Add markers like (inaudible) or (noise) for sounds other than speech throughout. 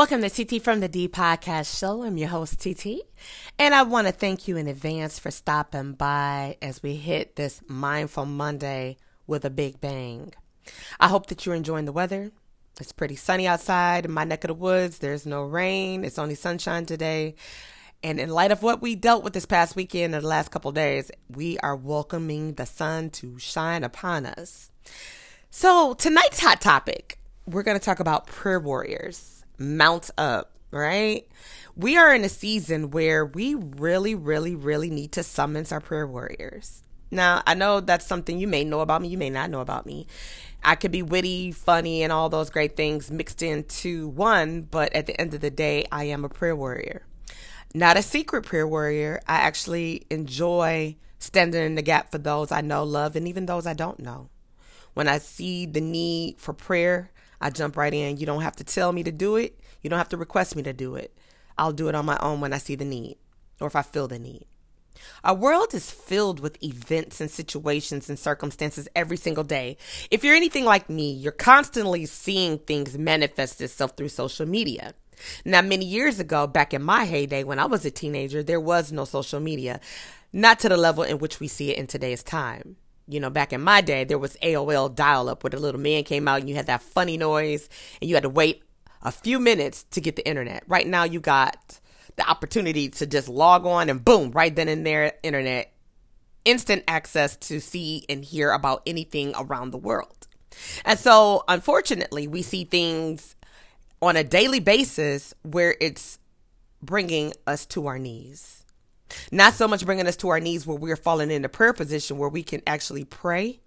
Welcome to TT from the D Podcast Show. I'm your host, TT, and I want to thank you in advance for stopping by as we hit this Mindful Monday with a big bang. I hope that you're enjoying the weather. It's pretty sunny outside in my neck of the woods. There's no rain, it's only sunshine today. And in light of what we dealt with this past weekend and the last couple days, we are welcoming the sun to shine upon us. So, tonight's hot topic, we're going to talk about prayer warriors mount up, right? We are in a season where we really, really, really need to summons our prayer warriors. Now, I know that's something you may know about me, you may not know about me. I could be witty, funny, and all those great things mixed into one, but at the end of the day, I am a prayer warrior. Not a secret prayer warrior. I actually enjoy standing in the gap for those I know, love, and even those I don't know. When I see the need for prayer, I jump right in. You don't have to tell me to do it. You don't have to request me to do it. I'll do it on my own when I see the need or if I feel the need. Our world is filled with events and situations and circumstances every single day. If you're anything like me, you're constantly seeing things manifest itself through social media. Now, many years ago, back in my heyday when I was a teenager, there was no social media, not to the level in which we see it in today's time you know, back in my day, there was AOL dial up where the little man came out and you had that funny noise and you had to wait a few minutes to get the internet. Right now, you got the opportunity to just log on and boom, right then and there, internet, instant access to see and hear about anything around the world. And so, unfortunately, we see things on a daily basis where it's bringing us to our knees not so much bringing us to our knees where we're falling into prayer position where we can actually pray,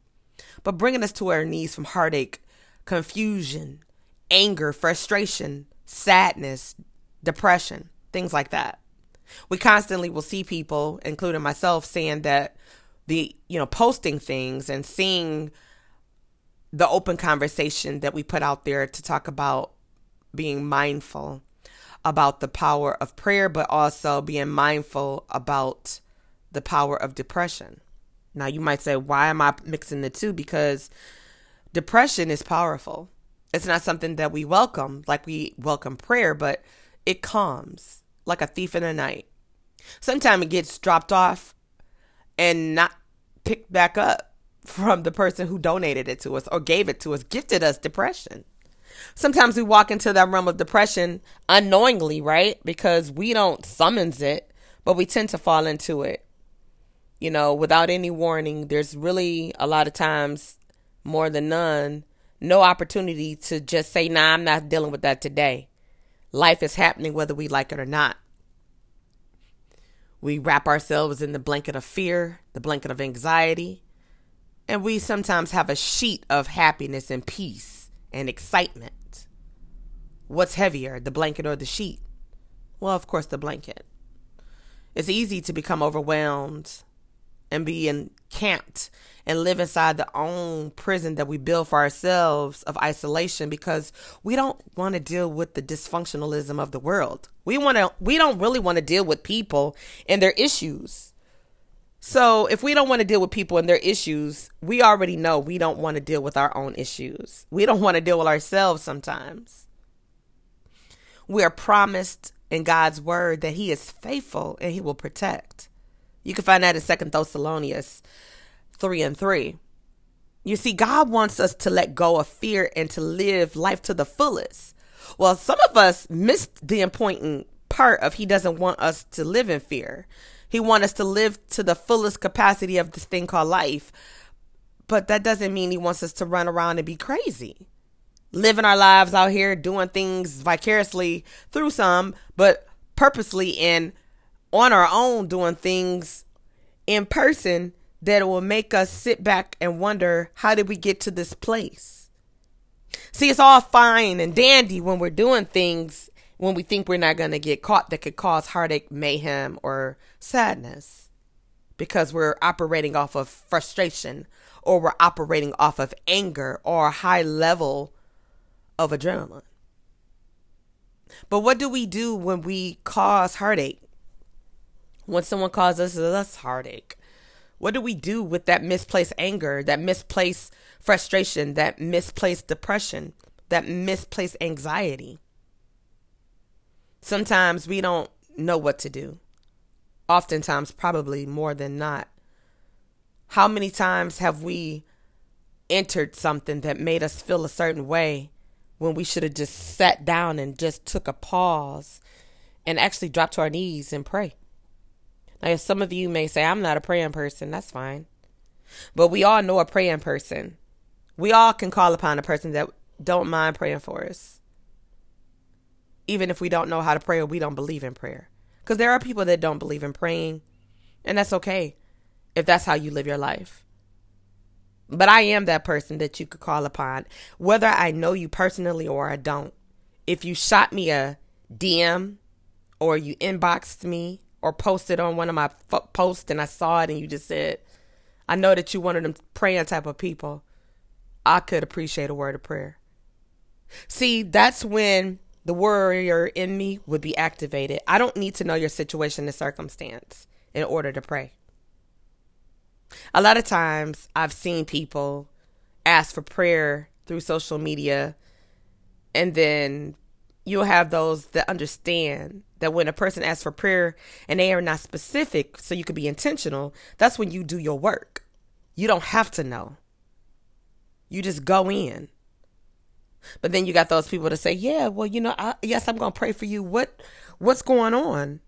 but bringing us to our knees from heartache, confusion, anger, frustration, sadness, depression, things like that. We constantly will see people, including myself, saying that the, you know, posting things and seeing the open conversation that we put out there to talk about being mindful about the power of prayer, but also being mindful about the power of depression. Now, you might say, why am I mixing the two? Because depression is powerful. It's not something that we welcome like we welcome prayer, but it comes like a thief in the night. Sometimes it gets dropped off and not picked back up (laughs) from the person who donated it to us or gave it to us, gifted us depression. Sometimes we walk into that realm of depression unknowingly, right? Because we don't summons it, but we tend to fall into it. You know, without any warning, there's really a lot of times, more than none, no opportunity to just say, nah, I'm not dealing with that today. Life is happening whether we like it or not. We wrap ourselves in the blanket of fear, the blanket of anxiety, and we sometimes have a sheet of happiness and peace and excitement. What's heavier, the blanket or the sheet? Well, of course, the blanket. It's easy to become overwhelmed and be encamped and live inside the own prison that we build for ourselves of isolation because we don't want to deal with the dysfunctionalism of the world. We want to we don't really want to deal with people and their issues. So if we don't want to deal with people and their issues, we already know we don't want to deal with our own issues. We don't want to deal with ourselves sometimes. We are promised in God's word that he is faithful and he will protect. You can find that in Second Thessalonians 3 and 3. You see, God wants us to let go of fear and to live life to the fullest. Well, some of us missed the important part of he doesn't want us to live in fear. He wants us to live to the fullest capacity of this thing called life. But that doesn't mean he wants us to run around and be crazy. Living our lives out here, doing things vicariously through some, but purposely and on our own, doing things in person that will make us sit back and wonder how did we get to this place? See, it's all fine and dandy when we're doing things when we think we're not going to get caught that could cause heartache, mayhem, or sadness because we're operating off of frustration or we're operating off of anger or a high level of adrenaline. But what do we do when we cause heartache? When someone causes us heartache? What do we do with that misplaced anger, that misplaced frustration, that misplaced depression, that misplaced anxiety? Sometimes we don't know what to do. Oftentimes, probably more than not. How many times have we entered something that made us feel a certain way when we should have just sat down and just took a pause and actually dropped to our knees and pray? Now, some of you may say, I'm not a praying person. That's fine. But we all know a praying person. We all can call upon a person that don't mind praying for us. Even if we don't know how to pray or we don't believe in prayer. Because there are people that don't believe in praying, and that's okay if that's how you live your life. But I am that person that you could call upon, whether I know you personally or I don't. If you shot me a DM or you inboxed me or posted on one of my f- posts and I saw it and you just said, I know that you one of them praying type of people, I could appreciate a word of prayer. See, that's when the warrior in me would be activated. I don't need to know your situation and circumstance in order to pray. A lot of times I've seen people ask for prayer through social media, and then you'll have those that understand that when a person asks for prayer and they are not specific, so you can be intentional, that's when you do your work. You don't have to know. You just go in. But then you got those people to say, "Yeah, well, you know, I, yes, I'm going to pray for you. What what's going on?"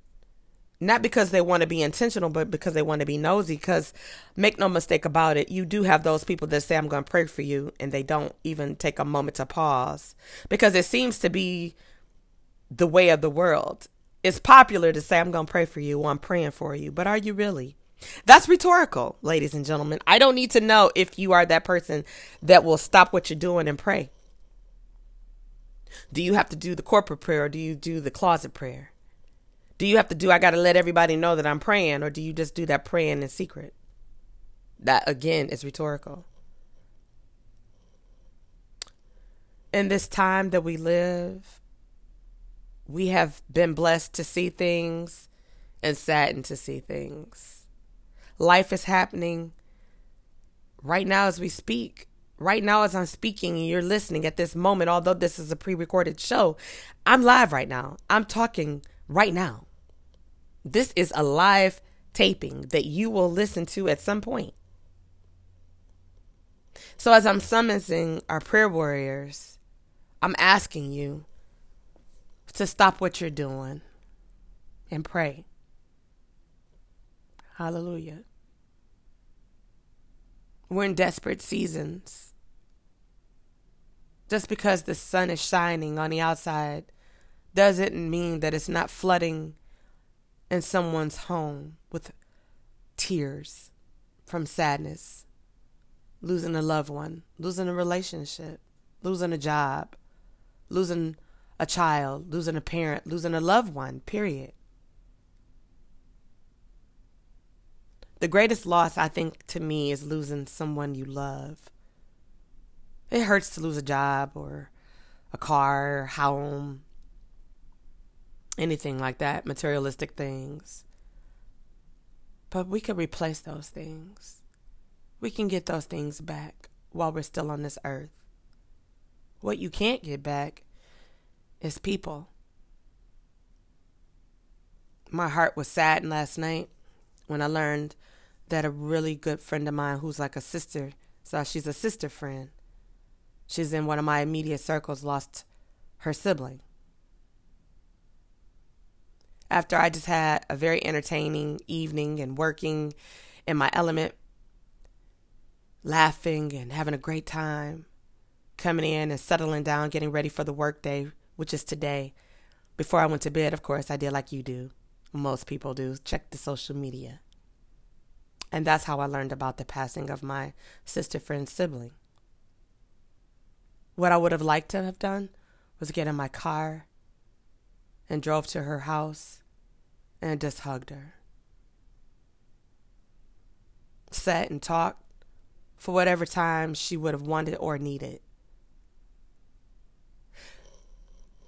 Not because they want to be intentional, but because they want to be nosy. Because make no mistake about it, you do have those people that say, I'm going to pray for you, and they don't even take a moment to pause. Because it seems to be the way of the world. It's popular to say, I'm going to pray for you, or I'm praying for you. But are you really? That's rhetorical, ladies and gentlemen. I don't need to know if you are that person that will stop what you're doing and pray. Do you have to do the corporate prayer or do you do the closet prayer? Do you have to do, I got to let everybody know that I'm praying, or do you just do that praying in secret? That, again, is rhetorical. In this time that we live, we have been blessed to see things and saddened to see things. Life is happening right now as we speak. Right now, as I'm speaking and you're listening at this moment, although this is a pre recorded show, I'm live right now. I'm talking right now. This is a live taping that you will listen to at some point. So, as I'm summoning our prayer warriors, I'm asking you to stop what you're doing and pray. Hallelujah. We're in desperate seasons. Just because the sun is shining on the outside doesn't mean that it's not flooding in someone's home with tears from sadness, losing a loved one, losing a relationship, losing a job, losing a child, losing a parent, losing a loved one, period. The greatest loss, I think, to me, is losing someone you love. It hurts to lose a job or a car, home, anything like that, materialistic things. But we can replace those things. We can get those things back while we're still on this earth. What you can't get back is people. My heart was saddened last night when I learned that a really good friend of mine who's like a sister, so she's a sister friend, she's in one of my immediate circles, lost her sibling after I just had a very entertaining evening and working in my element, laughing and having a great time, coming in and settling down, getting ready for the workday, which is today. Before I went to bed, of course, I did like you do. Most people do. Check the social media. And that's how I learned about the passing of my sister friend's sibling. What I would have liked to have done was get in my car and drove to her house and just hugged her. Sat and talked for whatever time she would have wanted or needed.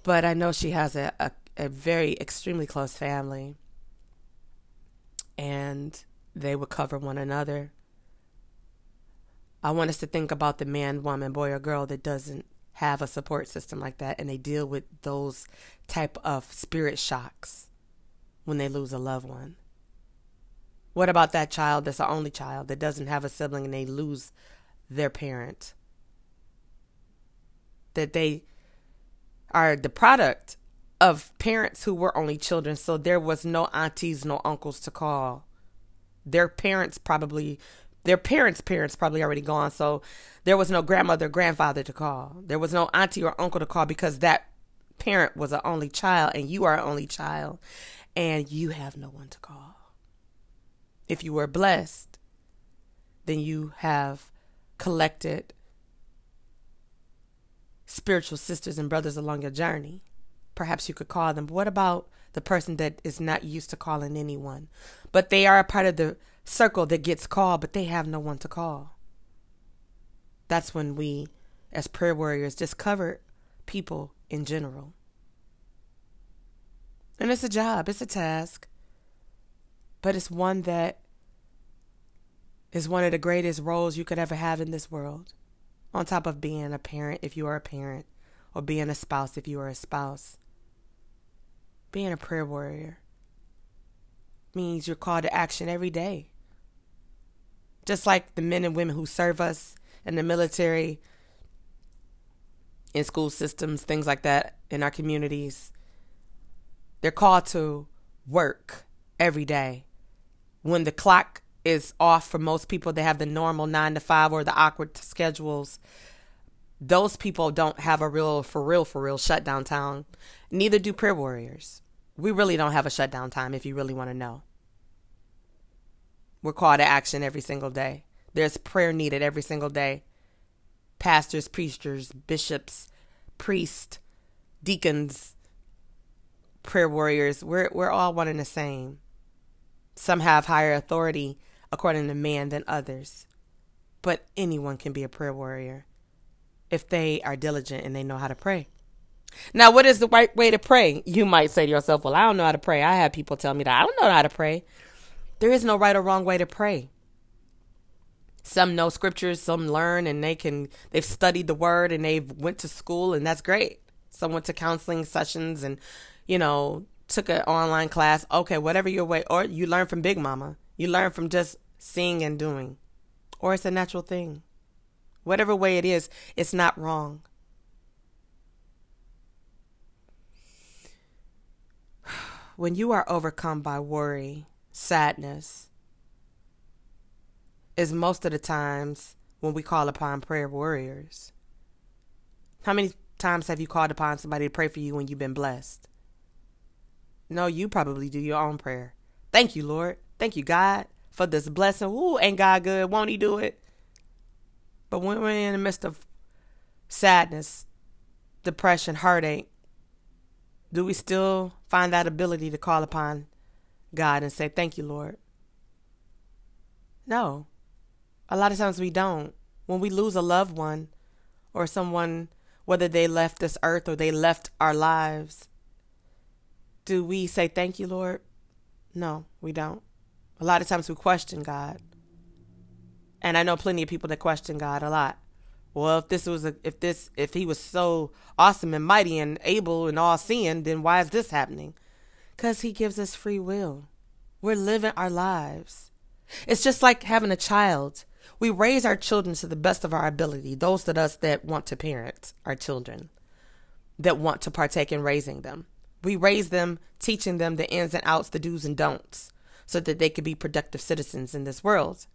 But I know she has a, a, a very extremely close family, and they would cover one another. I want us to think about the man, woman, boy, or girl that doesn't have a support system like that and they deal with those type of spirit shocks when they lose a loved one. What about that child that's the only child that doesn't have a sibling and they lose their parent? That they are the product of parents who were only children, so there was no aunties, no uncles to call. Their parents probably, their parents' parents probably already gone, so there was no grandmother, grandfather to call. There was no auntie or uncle to call because that parent was an only child, and you are an only child, and you have no one to call. If you were blessed, then you have collected spiritual sisters and brothers along your journey perhaps you could call them. But what about the person that is not used to calling anyone? But they are a part of the circle that gets called, but they have no one to call. That's when we, as prayer warriors, just cover people in general. And it's a job, it's a task, but it's one that is one of the greatest roles you could ever have in this world. On top of being a parent, if you are a parent, or being a spouse, if you are a spouse being a prayer warrior means you're called to action every day. Just like the men and women who serve us in the military, in school systems, things like that, in our communities, they're called to work every day. When the clock is off for most people, they have the normal nine to five or the awkward schedules. Those people don't have a real, for real, for real shutdown time. Neither do prayer warriors. We really don't have a shutdown time if you really want to know. We're called to action every single day. There's prayer needed every single day. Pastors, preachers, bishops, priests, deacons, prayer warriors, we're, we're all one and the same. Some have higher authority according to man than others. But anyone can be a prayer warrior if they are diligent and they know how to pray. Now, what is the right way to pray? You might say to yourself, Well, I don't know how to pray. I have people tell me that I don't know how to pray. There is no right or wrong way to pray. Some know scriptures, some learn and they can they've studied the word and they've went to school and that's great. Some went to counseling sessions and, you know, took an online class. Okay, whatever your way or you learn from Big Mama. You learn from just seeing and doing. Or it's a natural thing. Whatever way it is, it's not wrong. (sighs) when you are overcome by worry, sadness, is most of the times when we call upon prayer warriors. How many times have you called upon somebody to pray for you when you've been blessed? No, you probably do your own prayer. Thank you, Lord. Thank you, God, for this blessing. Ooh, ain't God good? Won't He do it? But when we're in the midst of sadness, depression, heartache, do we still find that ability to call upon God and say, Thank you, Lord? No. A lot of times we don't. When we lose a loved one or someone, whether they left this earth or they left our lives, do we say, Thank you, Lord? No, we don't. A lot of times we question God. And I know plenty of people that question God a lot. Well if this was a if this if he was so awesome and mighty and able and all seeing then why is this happening? Because he gives us free will. We're living our lives. It's just like having a child. We raise our children to the best of our ability those of us that want to parent our children that want to partake in raising them. We raise them teaching them the ins and outs the do's and don'ts so that they could be productive citizens in this world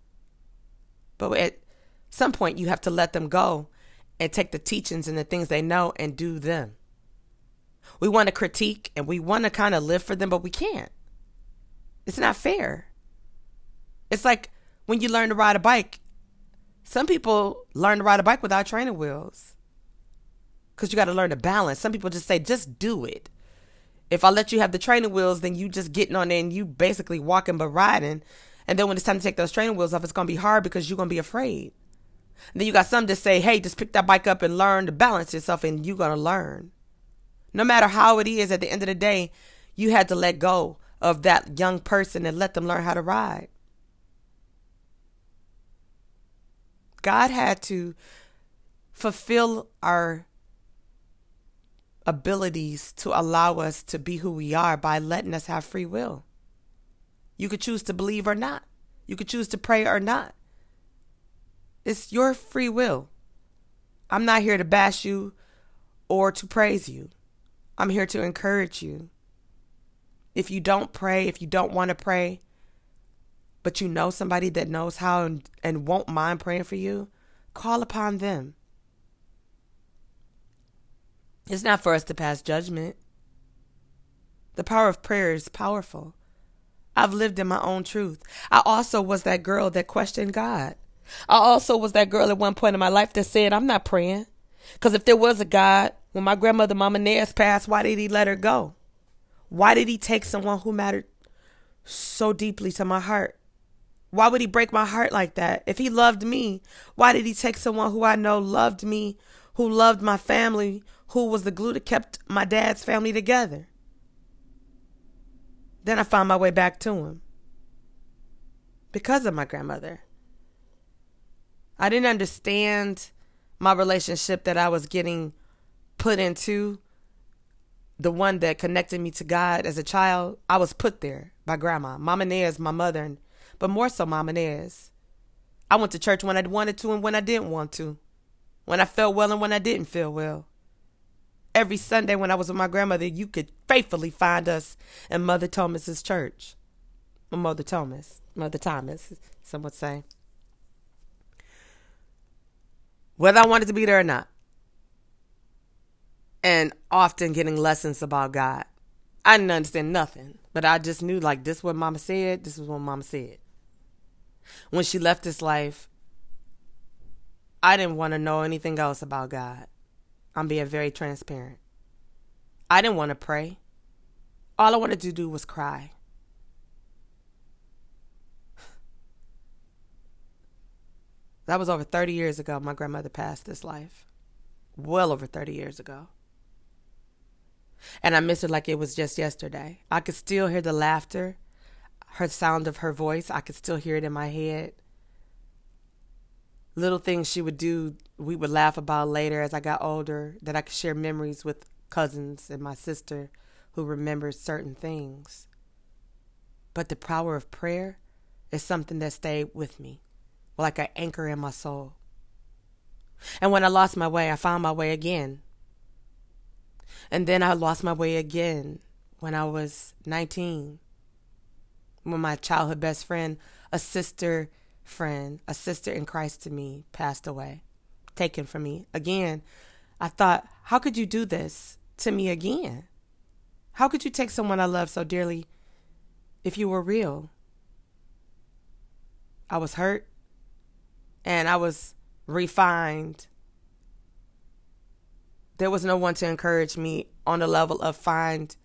but at some point you have to let them go and take the teachings and the things they know and do them. We want to critique and we want to kind of live for them, but we can't. It's not fair. It's like when you learn to ride a bike. Some people learn to ride a bike without training wheels because you got to learn to balance. Some people just say, just do it. If I let you have the training wheels, then you just getting on there and you basically walking but riding. And then when it's time to take those training wheels off, it's going to be hard because you're going to be afraid. And then you got some to say, hey, just pick that bike up and learn to balance yourself, and you're going to learn. No matter how it is, at the end of the day, you had to let go of that young person and let them learn how to ride. God had to fulfill our abilities to allow us to be who we are by letting us have free will. You could choose to believe or not. You could choose to pray or not. It's your free will. I'm not here to bash you or to praise you. I'm here to encourage you. If you don't pray, if you don't want to pray, but you know somebody that knows how and, and won't mind praying for you, call upon them. It's not for us to pass judgment. The power of prayer is powerful. I've lived in my own truth. I also was that girl that questioned God. I also was that girl at one point in my life that said, I'm not praying. Because if there was a God, when my grandmother, Mama Nez, passed, why did he let her go? Why did he take someone who mattered so deeply to my heart? Why would he break my heart like that? If he loved me, why did he take someone who I know loved me, who loved my family, who was the glue that kept my dad's family together? Then I found my way back to him because of my grandmother. I didn't understand my relationship that I was getting put into, the one that connected me to God as a child. I was put there by grandma, Mama Nez, my mother, and but more so Mama Nez. I went to church when I wanted to and when I didn't want to, when I felt well and when I didn't feel well every Sunday when I was with my grandmother, you could faithfully find us in Mother Thomas's church. Mother Thomas, Mother Thomas, some would say. Whether I wanted to be there or not. And often getting lessons about God. I didn't understand nothing, but I just knew like this is what mama said, this is what mama said. When she left this life, I didn't want to know anything else about God. I'm being very transparent. I didn't want to pray. All I wanted to do was cry. (sighs) That was over 30 years ago. My grandmother passed this life. Well over 30 years ago. And I miss her like it was just yesterday. I could still hear the laughter, her sound of her voice. I could still hear it in my head little things she would do we would laugh about later as I got older that I could share memories with cousins and my sister who remembered certain things. But the power of prayer is something that stayed with me, like an anchor in my soul. And when I lost my way, I found my way again. And then I lost my way again when I was 19, when my childhood best friend, a sister, friend, a sister in Christ to me, passed away, taken from me. Again, I thought, how could you do this to me again? How could you take someone I love so dearly if you were real? I was hurt and I was refined. There was no one to encourage me on the level of find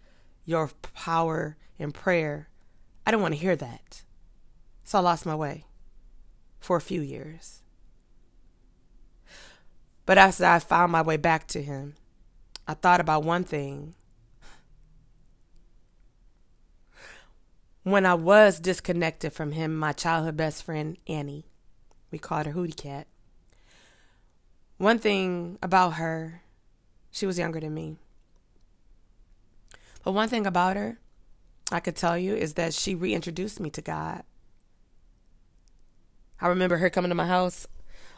your power in prayer. I didn't want to hear that. So I lost my way for a few years. But as I found my way back to him, I thought about one thing. When I was disconnected from him, my childhood best friend, Annie, we called her Hootie Cat. One thing about her, she was younger than me. But one thing about her, I could tell you, is that she reintroduced me to God. I remember her coming to my house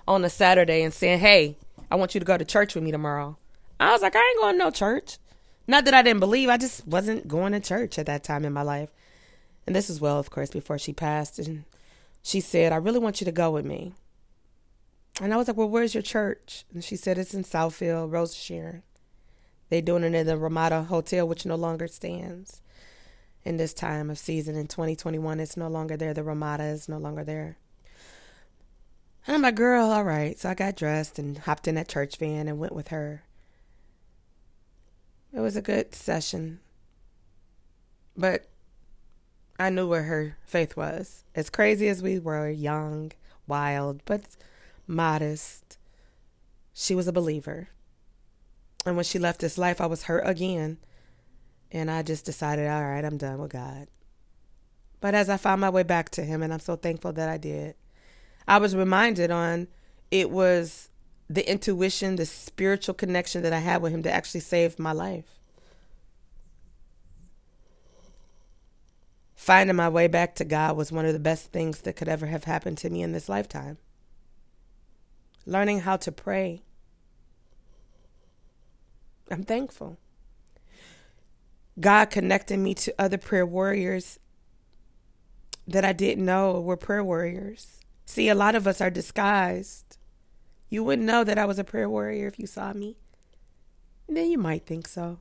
on a Saturday and saying, Hey, I want you to go to church with me tomorrow. I was like, I ain't going to no church. Not that I didn't believe, I just wasn't going to church at that time in my life. And this is well, of course, before she passed. And she said, I really want you to go with me. And I was like, Well, where's your church? And she said, It's in Southfield, Rose Sharon. They doing it in the Ramada Hotel, which no longer stands in this time of season. In 2021, it's no longer there. The Ramada is no longer there. And I'm like, girl, all right. So I got dressed and hopped in that church van and went with her. It was a good session. But I knew where her faith was. As crazy as we were, young, wild, but modest, she was a believer. And when she left this life, I was hurt again. And I just decided, all right, I'm done with God. But as I found my way back to Him, and I'm so thankful that I did, I was reminded on it was the intuition, the spiritual connection that I had with him to actually save my life. Finding my way back to God was one of the best things that could ever have happened to me in this lifetime. Learning how to pray. I'm thankful. God connected me to other prayer warriors that I didn't know were prayer warriors. See, a lot of us are disguised. You wouldn't know that I was a prayer warrior if you saw me. then you might think so.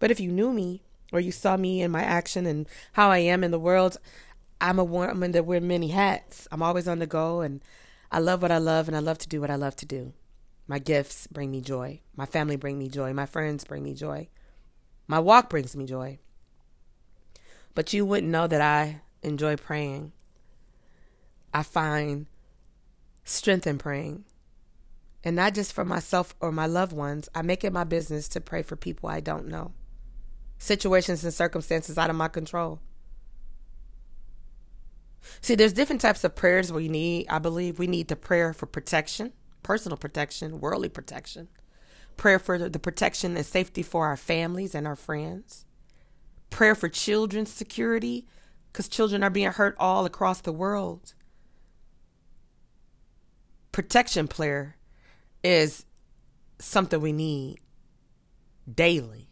But if you knew me or you saw me in my action and how I am in the world, I'm a woman that wears many hats. I'm always on the go and I love what I love and I love to do what I love to do. My gifts bring me joy. My family bring me joy. My friends bring me joy. My walk brings me joy. But you wouldn't know that I enjoy praying. I find strength in praying and not just for myself or my loved ones. I make it my business to pray for people I don't know, situations and circumstances out of my control. See, there's different types of prayers we need. I believe we need the prayer for protection, personal protection, worldly protection, prayer for the protection and safety for our families and our friends, prayer for children's security, because children are being hurt all across the world. Protection prayer is something we need daily.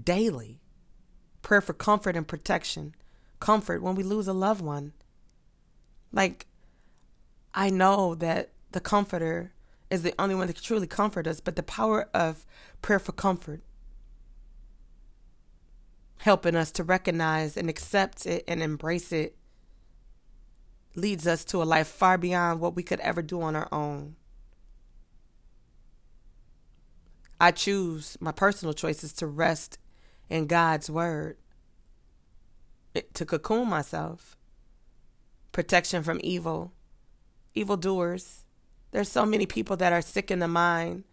Daily. Prayer for comfort and protection. Comfort when we lose a loved one. Like, I know that the comforter is the only one that can truly comfort us, but the power of prayer for comfort, helping us to recognize and accept it and embrace it leads us to a life far beyond what we could ever do on our own. I choose my personal choices to rest in God's word, to cocoon myself, protection from evil, evildoers. There's so many people that are sick in the mind.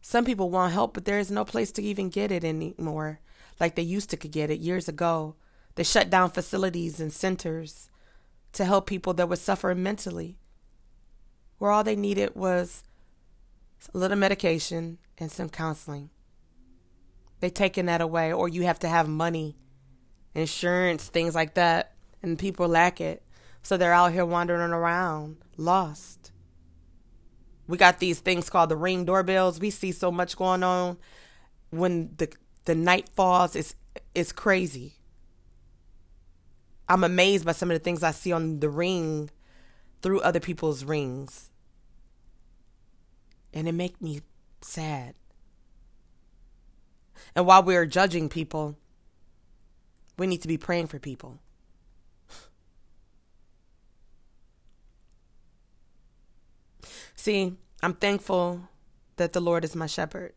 Some people want help, but there is no place to even get it anymore, like they used to could get it years ago. They shut down facilities and centers to help people that were suffering mentally, where all they needed was a little medication and some counseling. They taken that away, or you have to have money, insurance, things like that, and people lack it. So they're out here wandering around, lost. We got these things called the ring doorbells. We see so much going on when the the night falls. It's it's crazy. I'm amazed by some of the things I see on the ring through other people's rings. And it make me sad. And while we're judging people, we need to be praying for people. (sighs) See, I'm thankful that the Lord is my shepherd.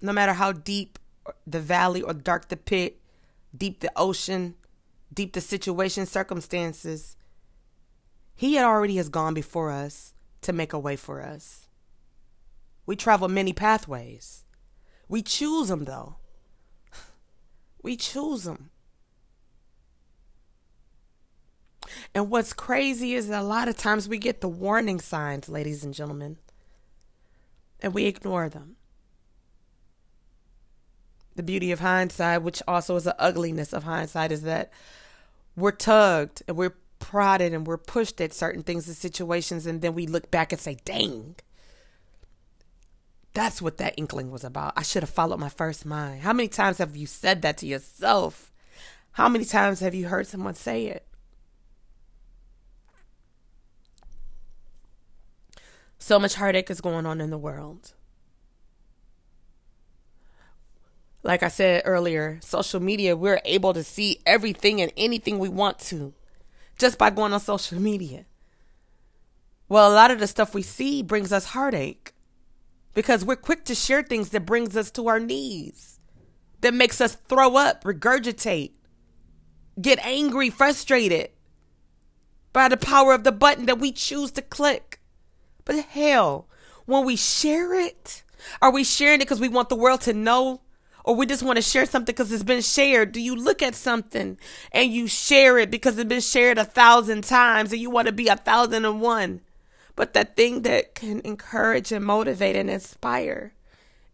No matter how deep the valley or dark the pit, deep the ocean, deep the situation, circumstances, He had already has gone before us to make a way for us. We travel many pathways. We choose them, though. (sighs) We choose them. And what's crazy is that a lot of times we get the warning signs, ladies and gentlemen, and we ignore them. The beauty of hindsight, which also is the ugliness of hindsight, is that we're tugged and we're prodded and we're pushed at certain things and situations, and then we look back and say, dang. That's what that inkling was about. I should have followed my first mind. How many times have you said that to yourself? How many times have you heard someone say it? So much heartache is going on in the world. Like I said earlier, social media, we're able to see everything and anything we want to just by going on social media. Well, a lot of the stuff we see brings us heartache because we're quick to share things that brings us to our knees, that makes us throw up, regurgitate, get angry, frustrated by the power of the button that we choose to click. But hell, when we share it, are we sharing it because we want the world to know or we just want to share something because it's been shared. Do you look at something and you share it because it's been shared a thousand times and you want to be a thousand and one? but that thing that can encourage and motivate and inspire.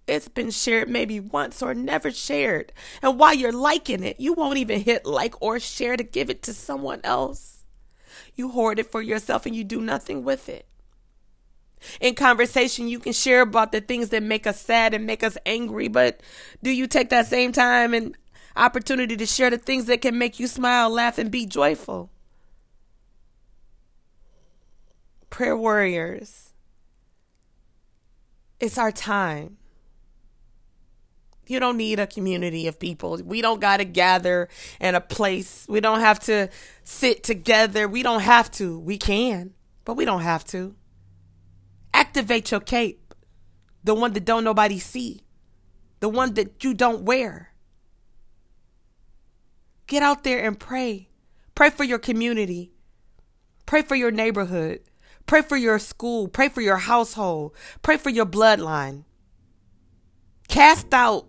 It's been shared maybe once or never shared. And while you're liking it, you won't even hit like or share to give it to someone else. You hoard it for yourself and you do nothing with it. In conversation, you can share about the things that make us sad and make us angry, but do you take that same time and opportunity to share the things that can make you smile, laugh, and be joyful? Prayer warriors, it's our time. You don't need a community of people. We don't got to gather in a place. We don't have to sit together. We don't have to. We can, but we don't have to. Activate your cape, the one that don't nobody see, the one that you don't wear. Get out there and pray. Pray for your community. Pray for your neighborhood. Pray for your school. Pray for your household. Pray for your bloodline. Cast out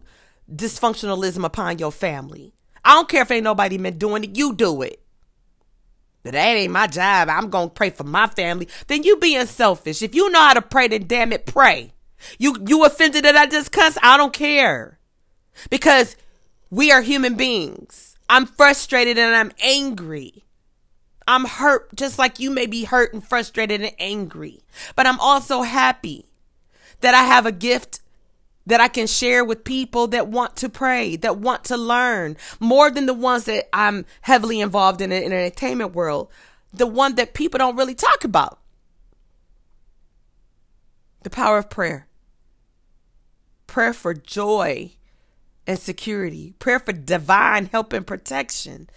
dysfunctionalism upon your family. I don't care if ain't nobody been doing it, you do it that ain't my job. I'm going to pray for my family. Then you being selfish. If you know how to pray, then damn it, pray. You, you offended that I just cuss? I don't care. Because we are human beings. I'm frustrated and I'm angry. I'm hurt just like you may be hurt and frustrated and angry. But I'm also happy that I have a gift that I can share with people that want to pray, that want to learn more than the ones that I'm heavily involved in, in the entertainment world, the one that people don't really talk about. The power of prayer. Prayer for joy and security. Prayer for divine help and protection.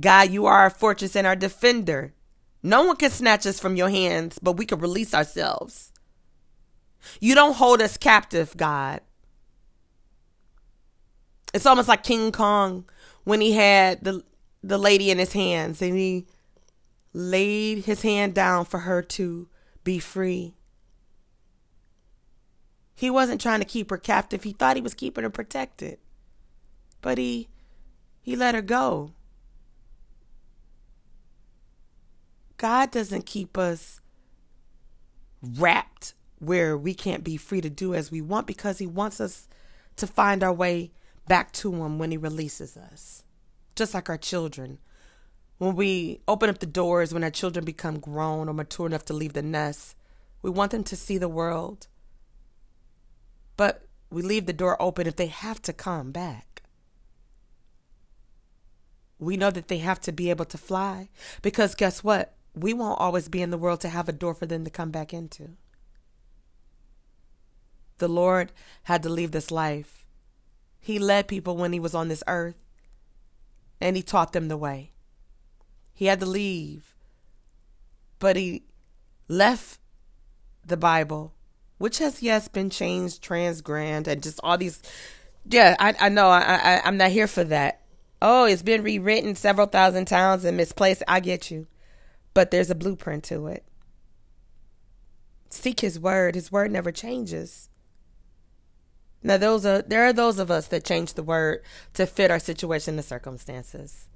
God, you are our fortress and our defender. No one can snatch us from your hands, but we can release ourselves. You don't hold us captive, God. It's almost like King Kong when he had the the lady in his hands and he laid his hand down for her to be free. He wasn't trying to keep her captive. He thought he was keeping her protected. But he he let her go. God doesn't keep us wrapped where we can't be free to do as we want because He wants us to find our way back to Him when He releases us. Just like our children. When we open up the doors, when our children become grown or mature enough to leave the nest, we want them to see the world. But we leave the door open if they have to come back. We know that they have to be able to fly because guess what? We won't always be in the world to have a door for them to come back into the Lord had to leave this life. He led people when he was on this earth, and he taught them the way. He had to leave, but he left the Bible, which has, yes, been changed, transgrand, and just all these. Yeah, I, I know. I, I, I'm not here for that. Oh, it's been rewritten several thousand times and misplaced. I get you. But there's a blueprint to it. Seek his word. His word never changes. Now, those are there are those of us that change the word to fit our situation and circumstances.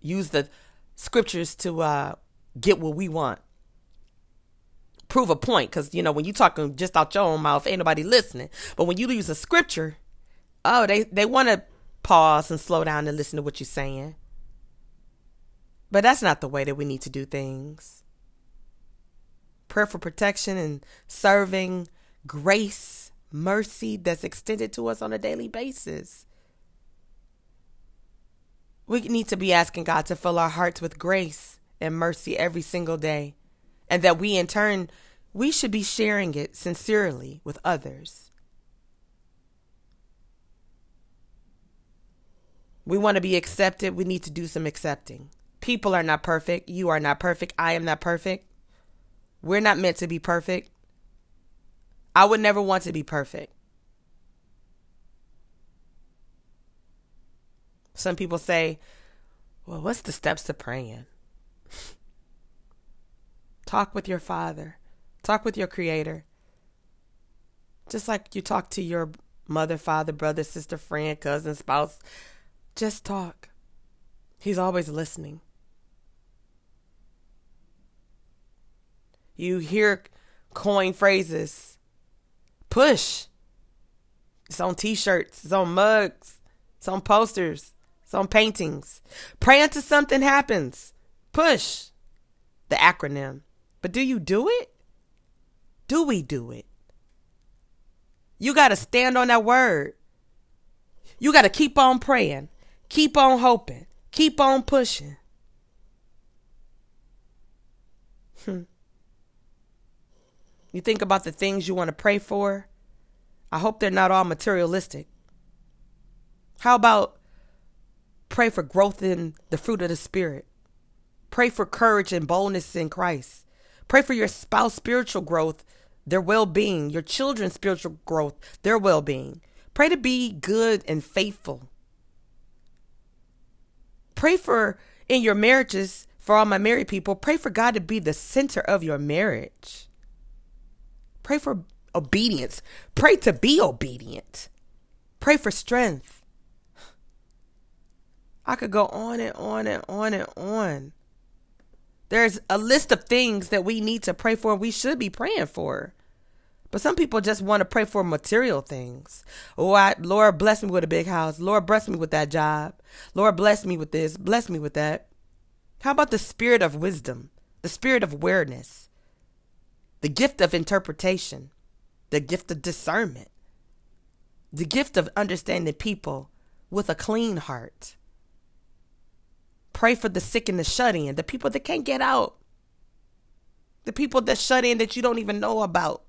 Use the scriptures to uh, get what we want. Prove a point, because you know when you talking just out your own mouth, ain't nobody listening. But when you use a scripture, oh, they they want to pause and slow down and listen to what you're saying. But that's not the way that we need to do things. Prayer for protection and serving, grace mercy that's extended to us on a daily basis. We need to be asking God to fill our hearts with grace and mercy every single day, and that we in turn we should be sharing it sincerely with others. We want to be accepted, we need to do some accepting. People are not perfect. You are not perfect. I am not perfect. We're not meant to be perfect. I would never want to be perfect. Some people say, well, what's the steps to praying? (laughs) talk with your father, talk with your creator. Just like you talk to your mother, father, brother, sister, friend, cousin, spouse. Just talk. He's always listening. You hear coin phrases. Push. It's on t shirts, it's on mugs, it's on posters, it's on paintings. Pray until something happens. Push. The acronym. But do you do it? Do we do it? You got to stand on that word. You got to keep on praying, keep on hoping, keep on pushing. Hmm. You think about the things you want to pray for. I hope they're not all materialistic. How about pray for growth in the fruit of the Spirit? Pray for courage and boldness in Christ. Pray for your spouse spiritual growth, their well being, your children's spiritual growth, their well being. Pray to be good and faithful. Pray for in your marriages, for all my married people, pray for God to be the center of your marriage. Pray for obedience. Pray to be obedient. Pray for strength. I could go on and on and on and on. There's a list of things that we need to pray for, and we should be praying for. But some people just want to pray for material things. Oh, I, Lord, bless me with a big house. Lord, bless me with that job. Lord, bless me with this. Bless me with that. How about the spirit of wisdom, the spirit of awareness, the gift of interpretation, the gift of discernment, the gift of understanding people with a clean heart. Pray for the sick and the shut in, the people that can't get out, the people that shut in that you don't even know about.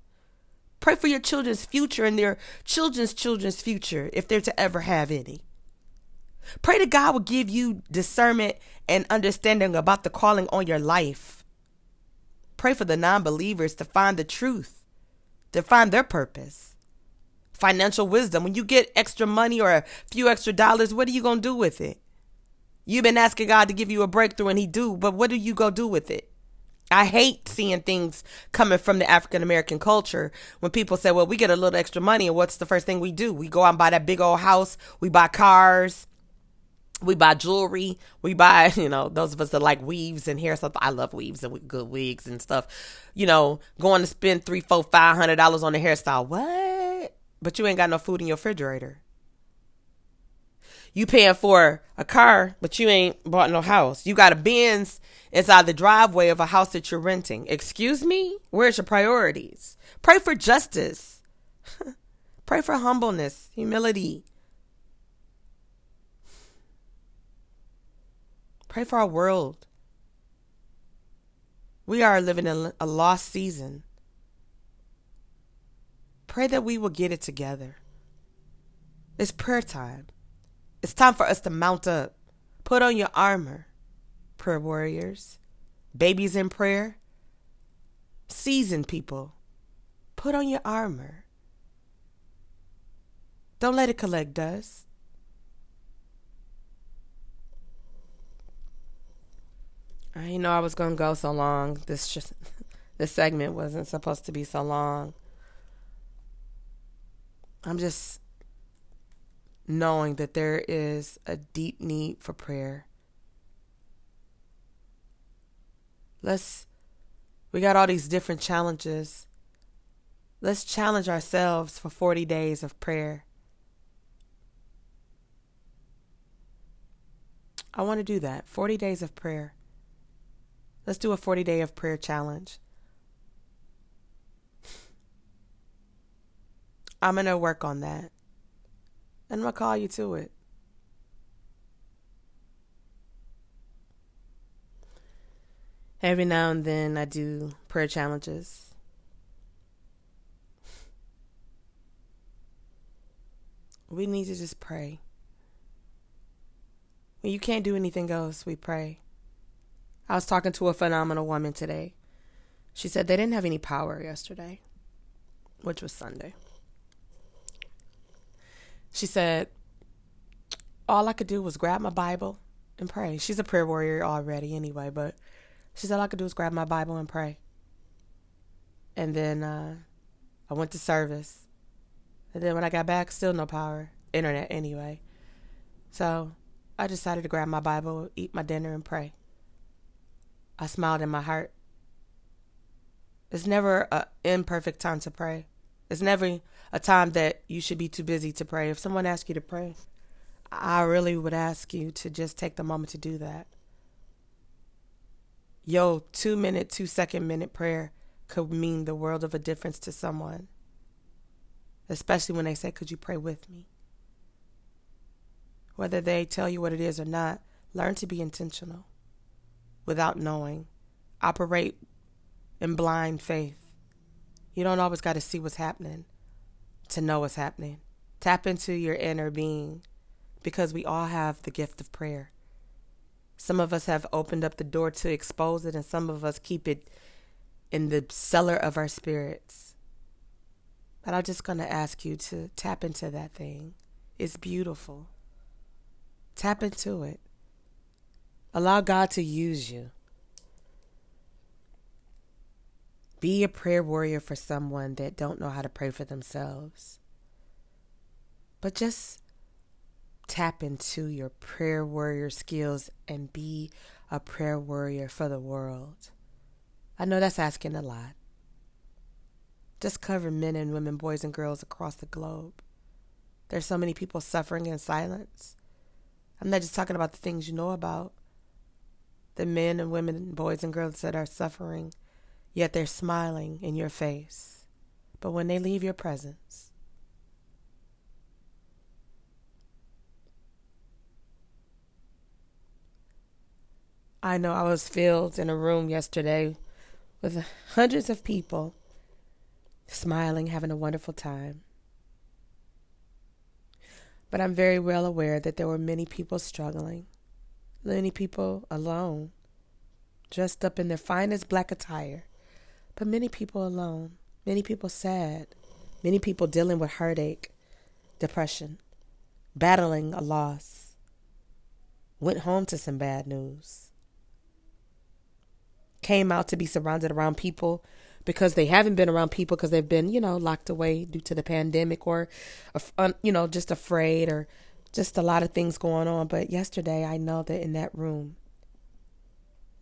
Pray for your children's future and their children's children's future if they're to ever have any. Pray that God will give you discernment and understanding about the calling on your life Pray for the non believers to find the truth, to find their purpose. Financial wisdom. When you get extra money or a few extra dollars, what are you going to do with it? You've been asking God to give you a breakthrough and He do, but what do you go do with it? I hate seeing things coming from the African American culture when people say, well, we get a little extra money, and what's the first thing we do? We go out and buy that big old house, we buy cars, we buy jewelry. We buy, (laughs) you know, those of us that like weaves and hair stuff. I love weaves and good wigs and stuff. You know, going to spend three, four, five hundred dollars on a hairstyle. What? But you ain't got no food in your refrigerator. You paying for a car, but you ain't bought no house. You got a Benz inside the driveway of a house that you're renting. Excuse me? Where's your priorities? Pray for justice. (laughs) Pray for humbleness, humility, Pray for our world. We are living in a lost season. Pray that we will get it together. It's prayer time. It's time for us to mount up. Put on your armor, prayer warriors, babies in prayer, seasoned people. Put on your armor. Don't let it collect dust. I didn't know I was gonna go so long. This just (laughs) this segment wasn't supposed to be so long. I'm just knowing that there is a deep need for prayer. Let's we got all these different challenges. Let's challenge ourselves for 40 days of prayer. I want to do that. 40 days of prayer. Let's do a 40 day of prayer challenge. I'm going to work on that. And I'm going to call you to it. Every now and then I do prayer challenges. We need to just pray. When you can't do anything else, we pray. I was talking to a phenomenal woman today. She said they didn't have any power yesterday, which was Sunday. She said, all I could do was grab my Bible and pray. She's a prayer warrior already, anyway, but she said all I could do was grab my Bible and pray. And then uh, I went to service. And then when I got back, still no power. Internet, anyway. So I decided to grab my Bible, eat my dinner, and pray. I smiled in my heart. It's never an imperfect time to pray. It's never a time that you should be too busy to pray. If someone asks you to pray, I really would ask you to just take the moment to do that. Yo, two minute, two second minute prayer could mean the world of a difference to someone. Especially when they say, Could you pray with me? Whether they tell you what it is or not, learn to be intentional without knowing. Operate in blind faith. You don't always got to see what's happening to know what's happening. Tap into your inner being because we all have the gift of prayer. Some of us have opened up the door to expose it, and some of us keep it in the cellar of our spirits. But I'm just going to ask you to tap into that thing. It's beautiful. Tap into it. Allow God to use you. Be a prayer warrior for someone that don't know how to pray for themselves. But just tap into your prayer warrior skills and be a prayer warrior for the world. I know that's asking a lot. Just cover men and women, boys and girls across the globe. There's so many people suffering in silence. I'm not just talking about the things you know about. The men and women, boys and girls that are suffering, yet they're smiling in your face. But when they leave your presence, I know I was filled in a room yesterday with hundreds of people smiling, having a wonderful time. But I'm very well aware that there were many people struggling, many people alone, dressed up in their finest black attire, but many people alone, many people sad, many people dealing with heartache, depression, battling a loss, went home to some bad news, came out to be surrounded around people because they haven't been around people because they've been, you know, locked away due to the pandemic or, you know, just afraid or just a lot of things going on. But yesterday, I know that in that room,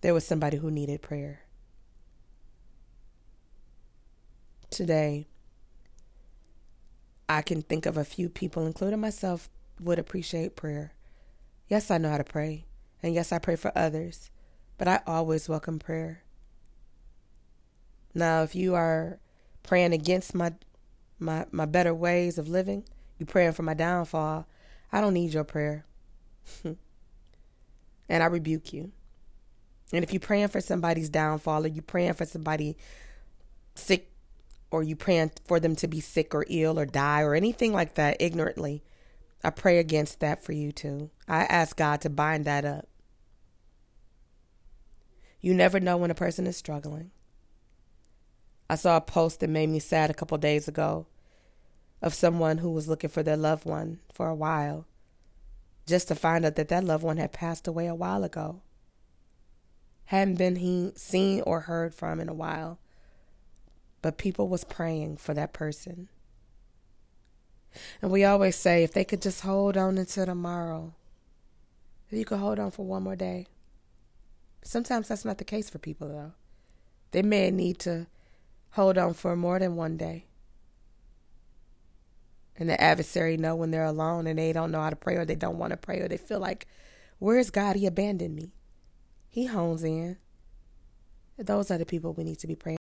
there was somebody who needed prayer. Today, I can think of a few people, including myself, would appreciate prayer. Yes, I know how to pray. And yes, I pray for others. But I always welcome prayer. Now, if you are praying against my my my better ways of living, you praying for my downfall, I don't need your prayer. (laughs) and I rebuke you. And if you're praying for somebody's downfall or you're praying for somebody sick or you praying for them to be sick or ill or die or anything like that ignorantly, I pray against that for you too. I ask God to bind that up. You never know when a person is struggling. I saw a post that made me sad a couple days ago of someone who was looking for their loved one for a while just to find out that that loved one had passed away a while ago. Hadn't been he seen or heard from in a while. But people was praying for that person. And we always say if they could just hold on until tomorrow. If you could hold on for one more day. Sometimes that's not the case for people though. They may need to hold on for more than one day. And the adversary know when they're alone and they don't know how to pray or they don't want to pray or they feel like, where's God? He abandoned me. He hones in. Those are the people we need to be praying.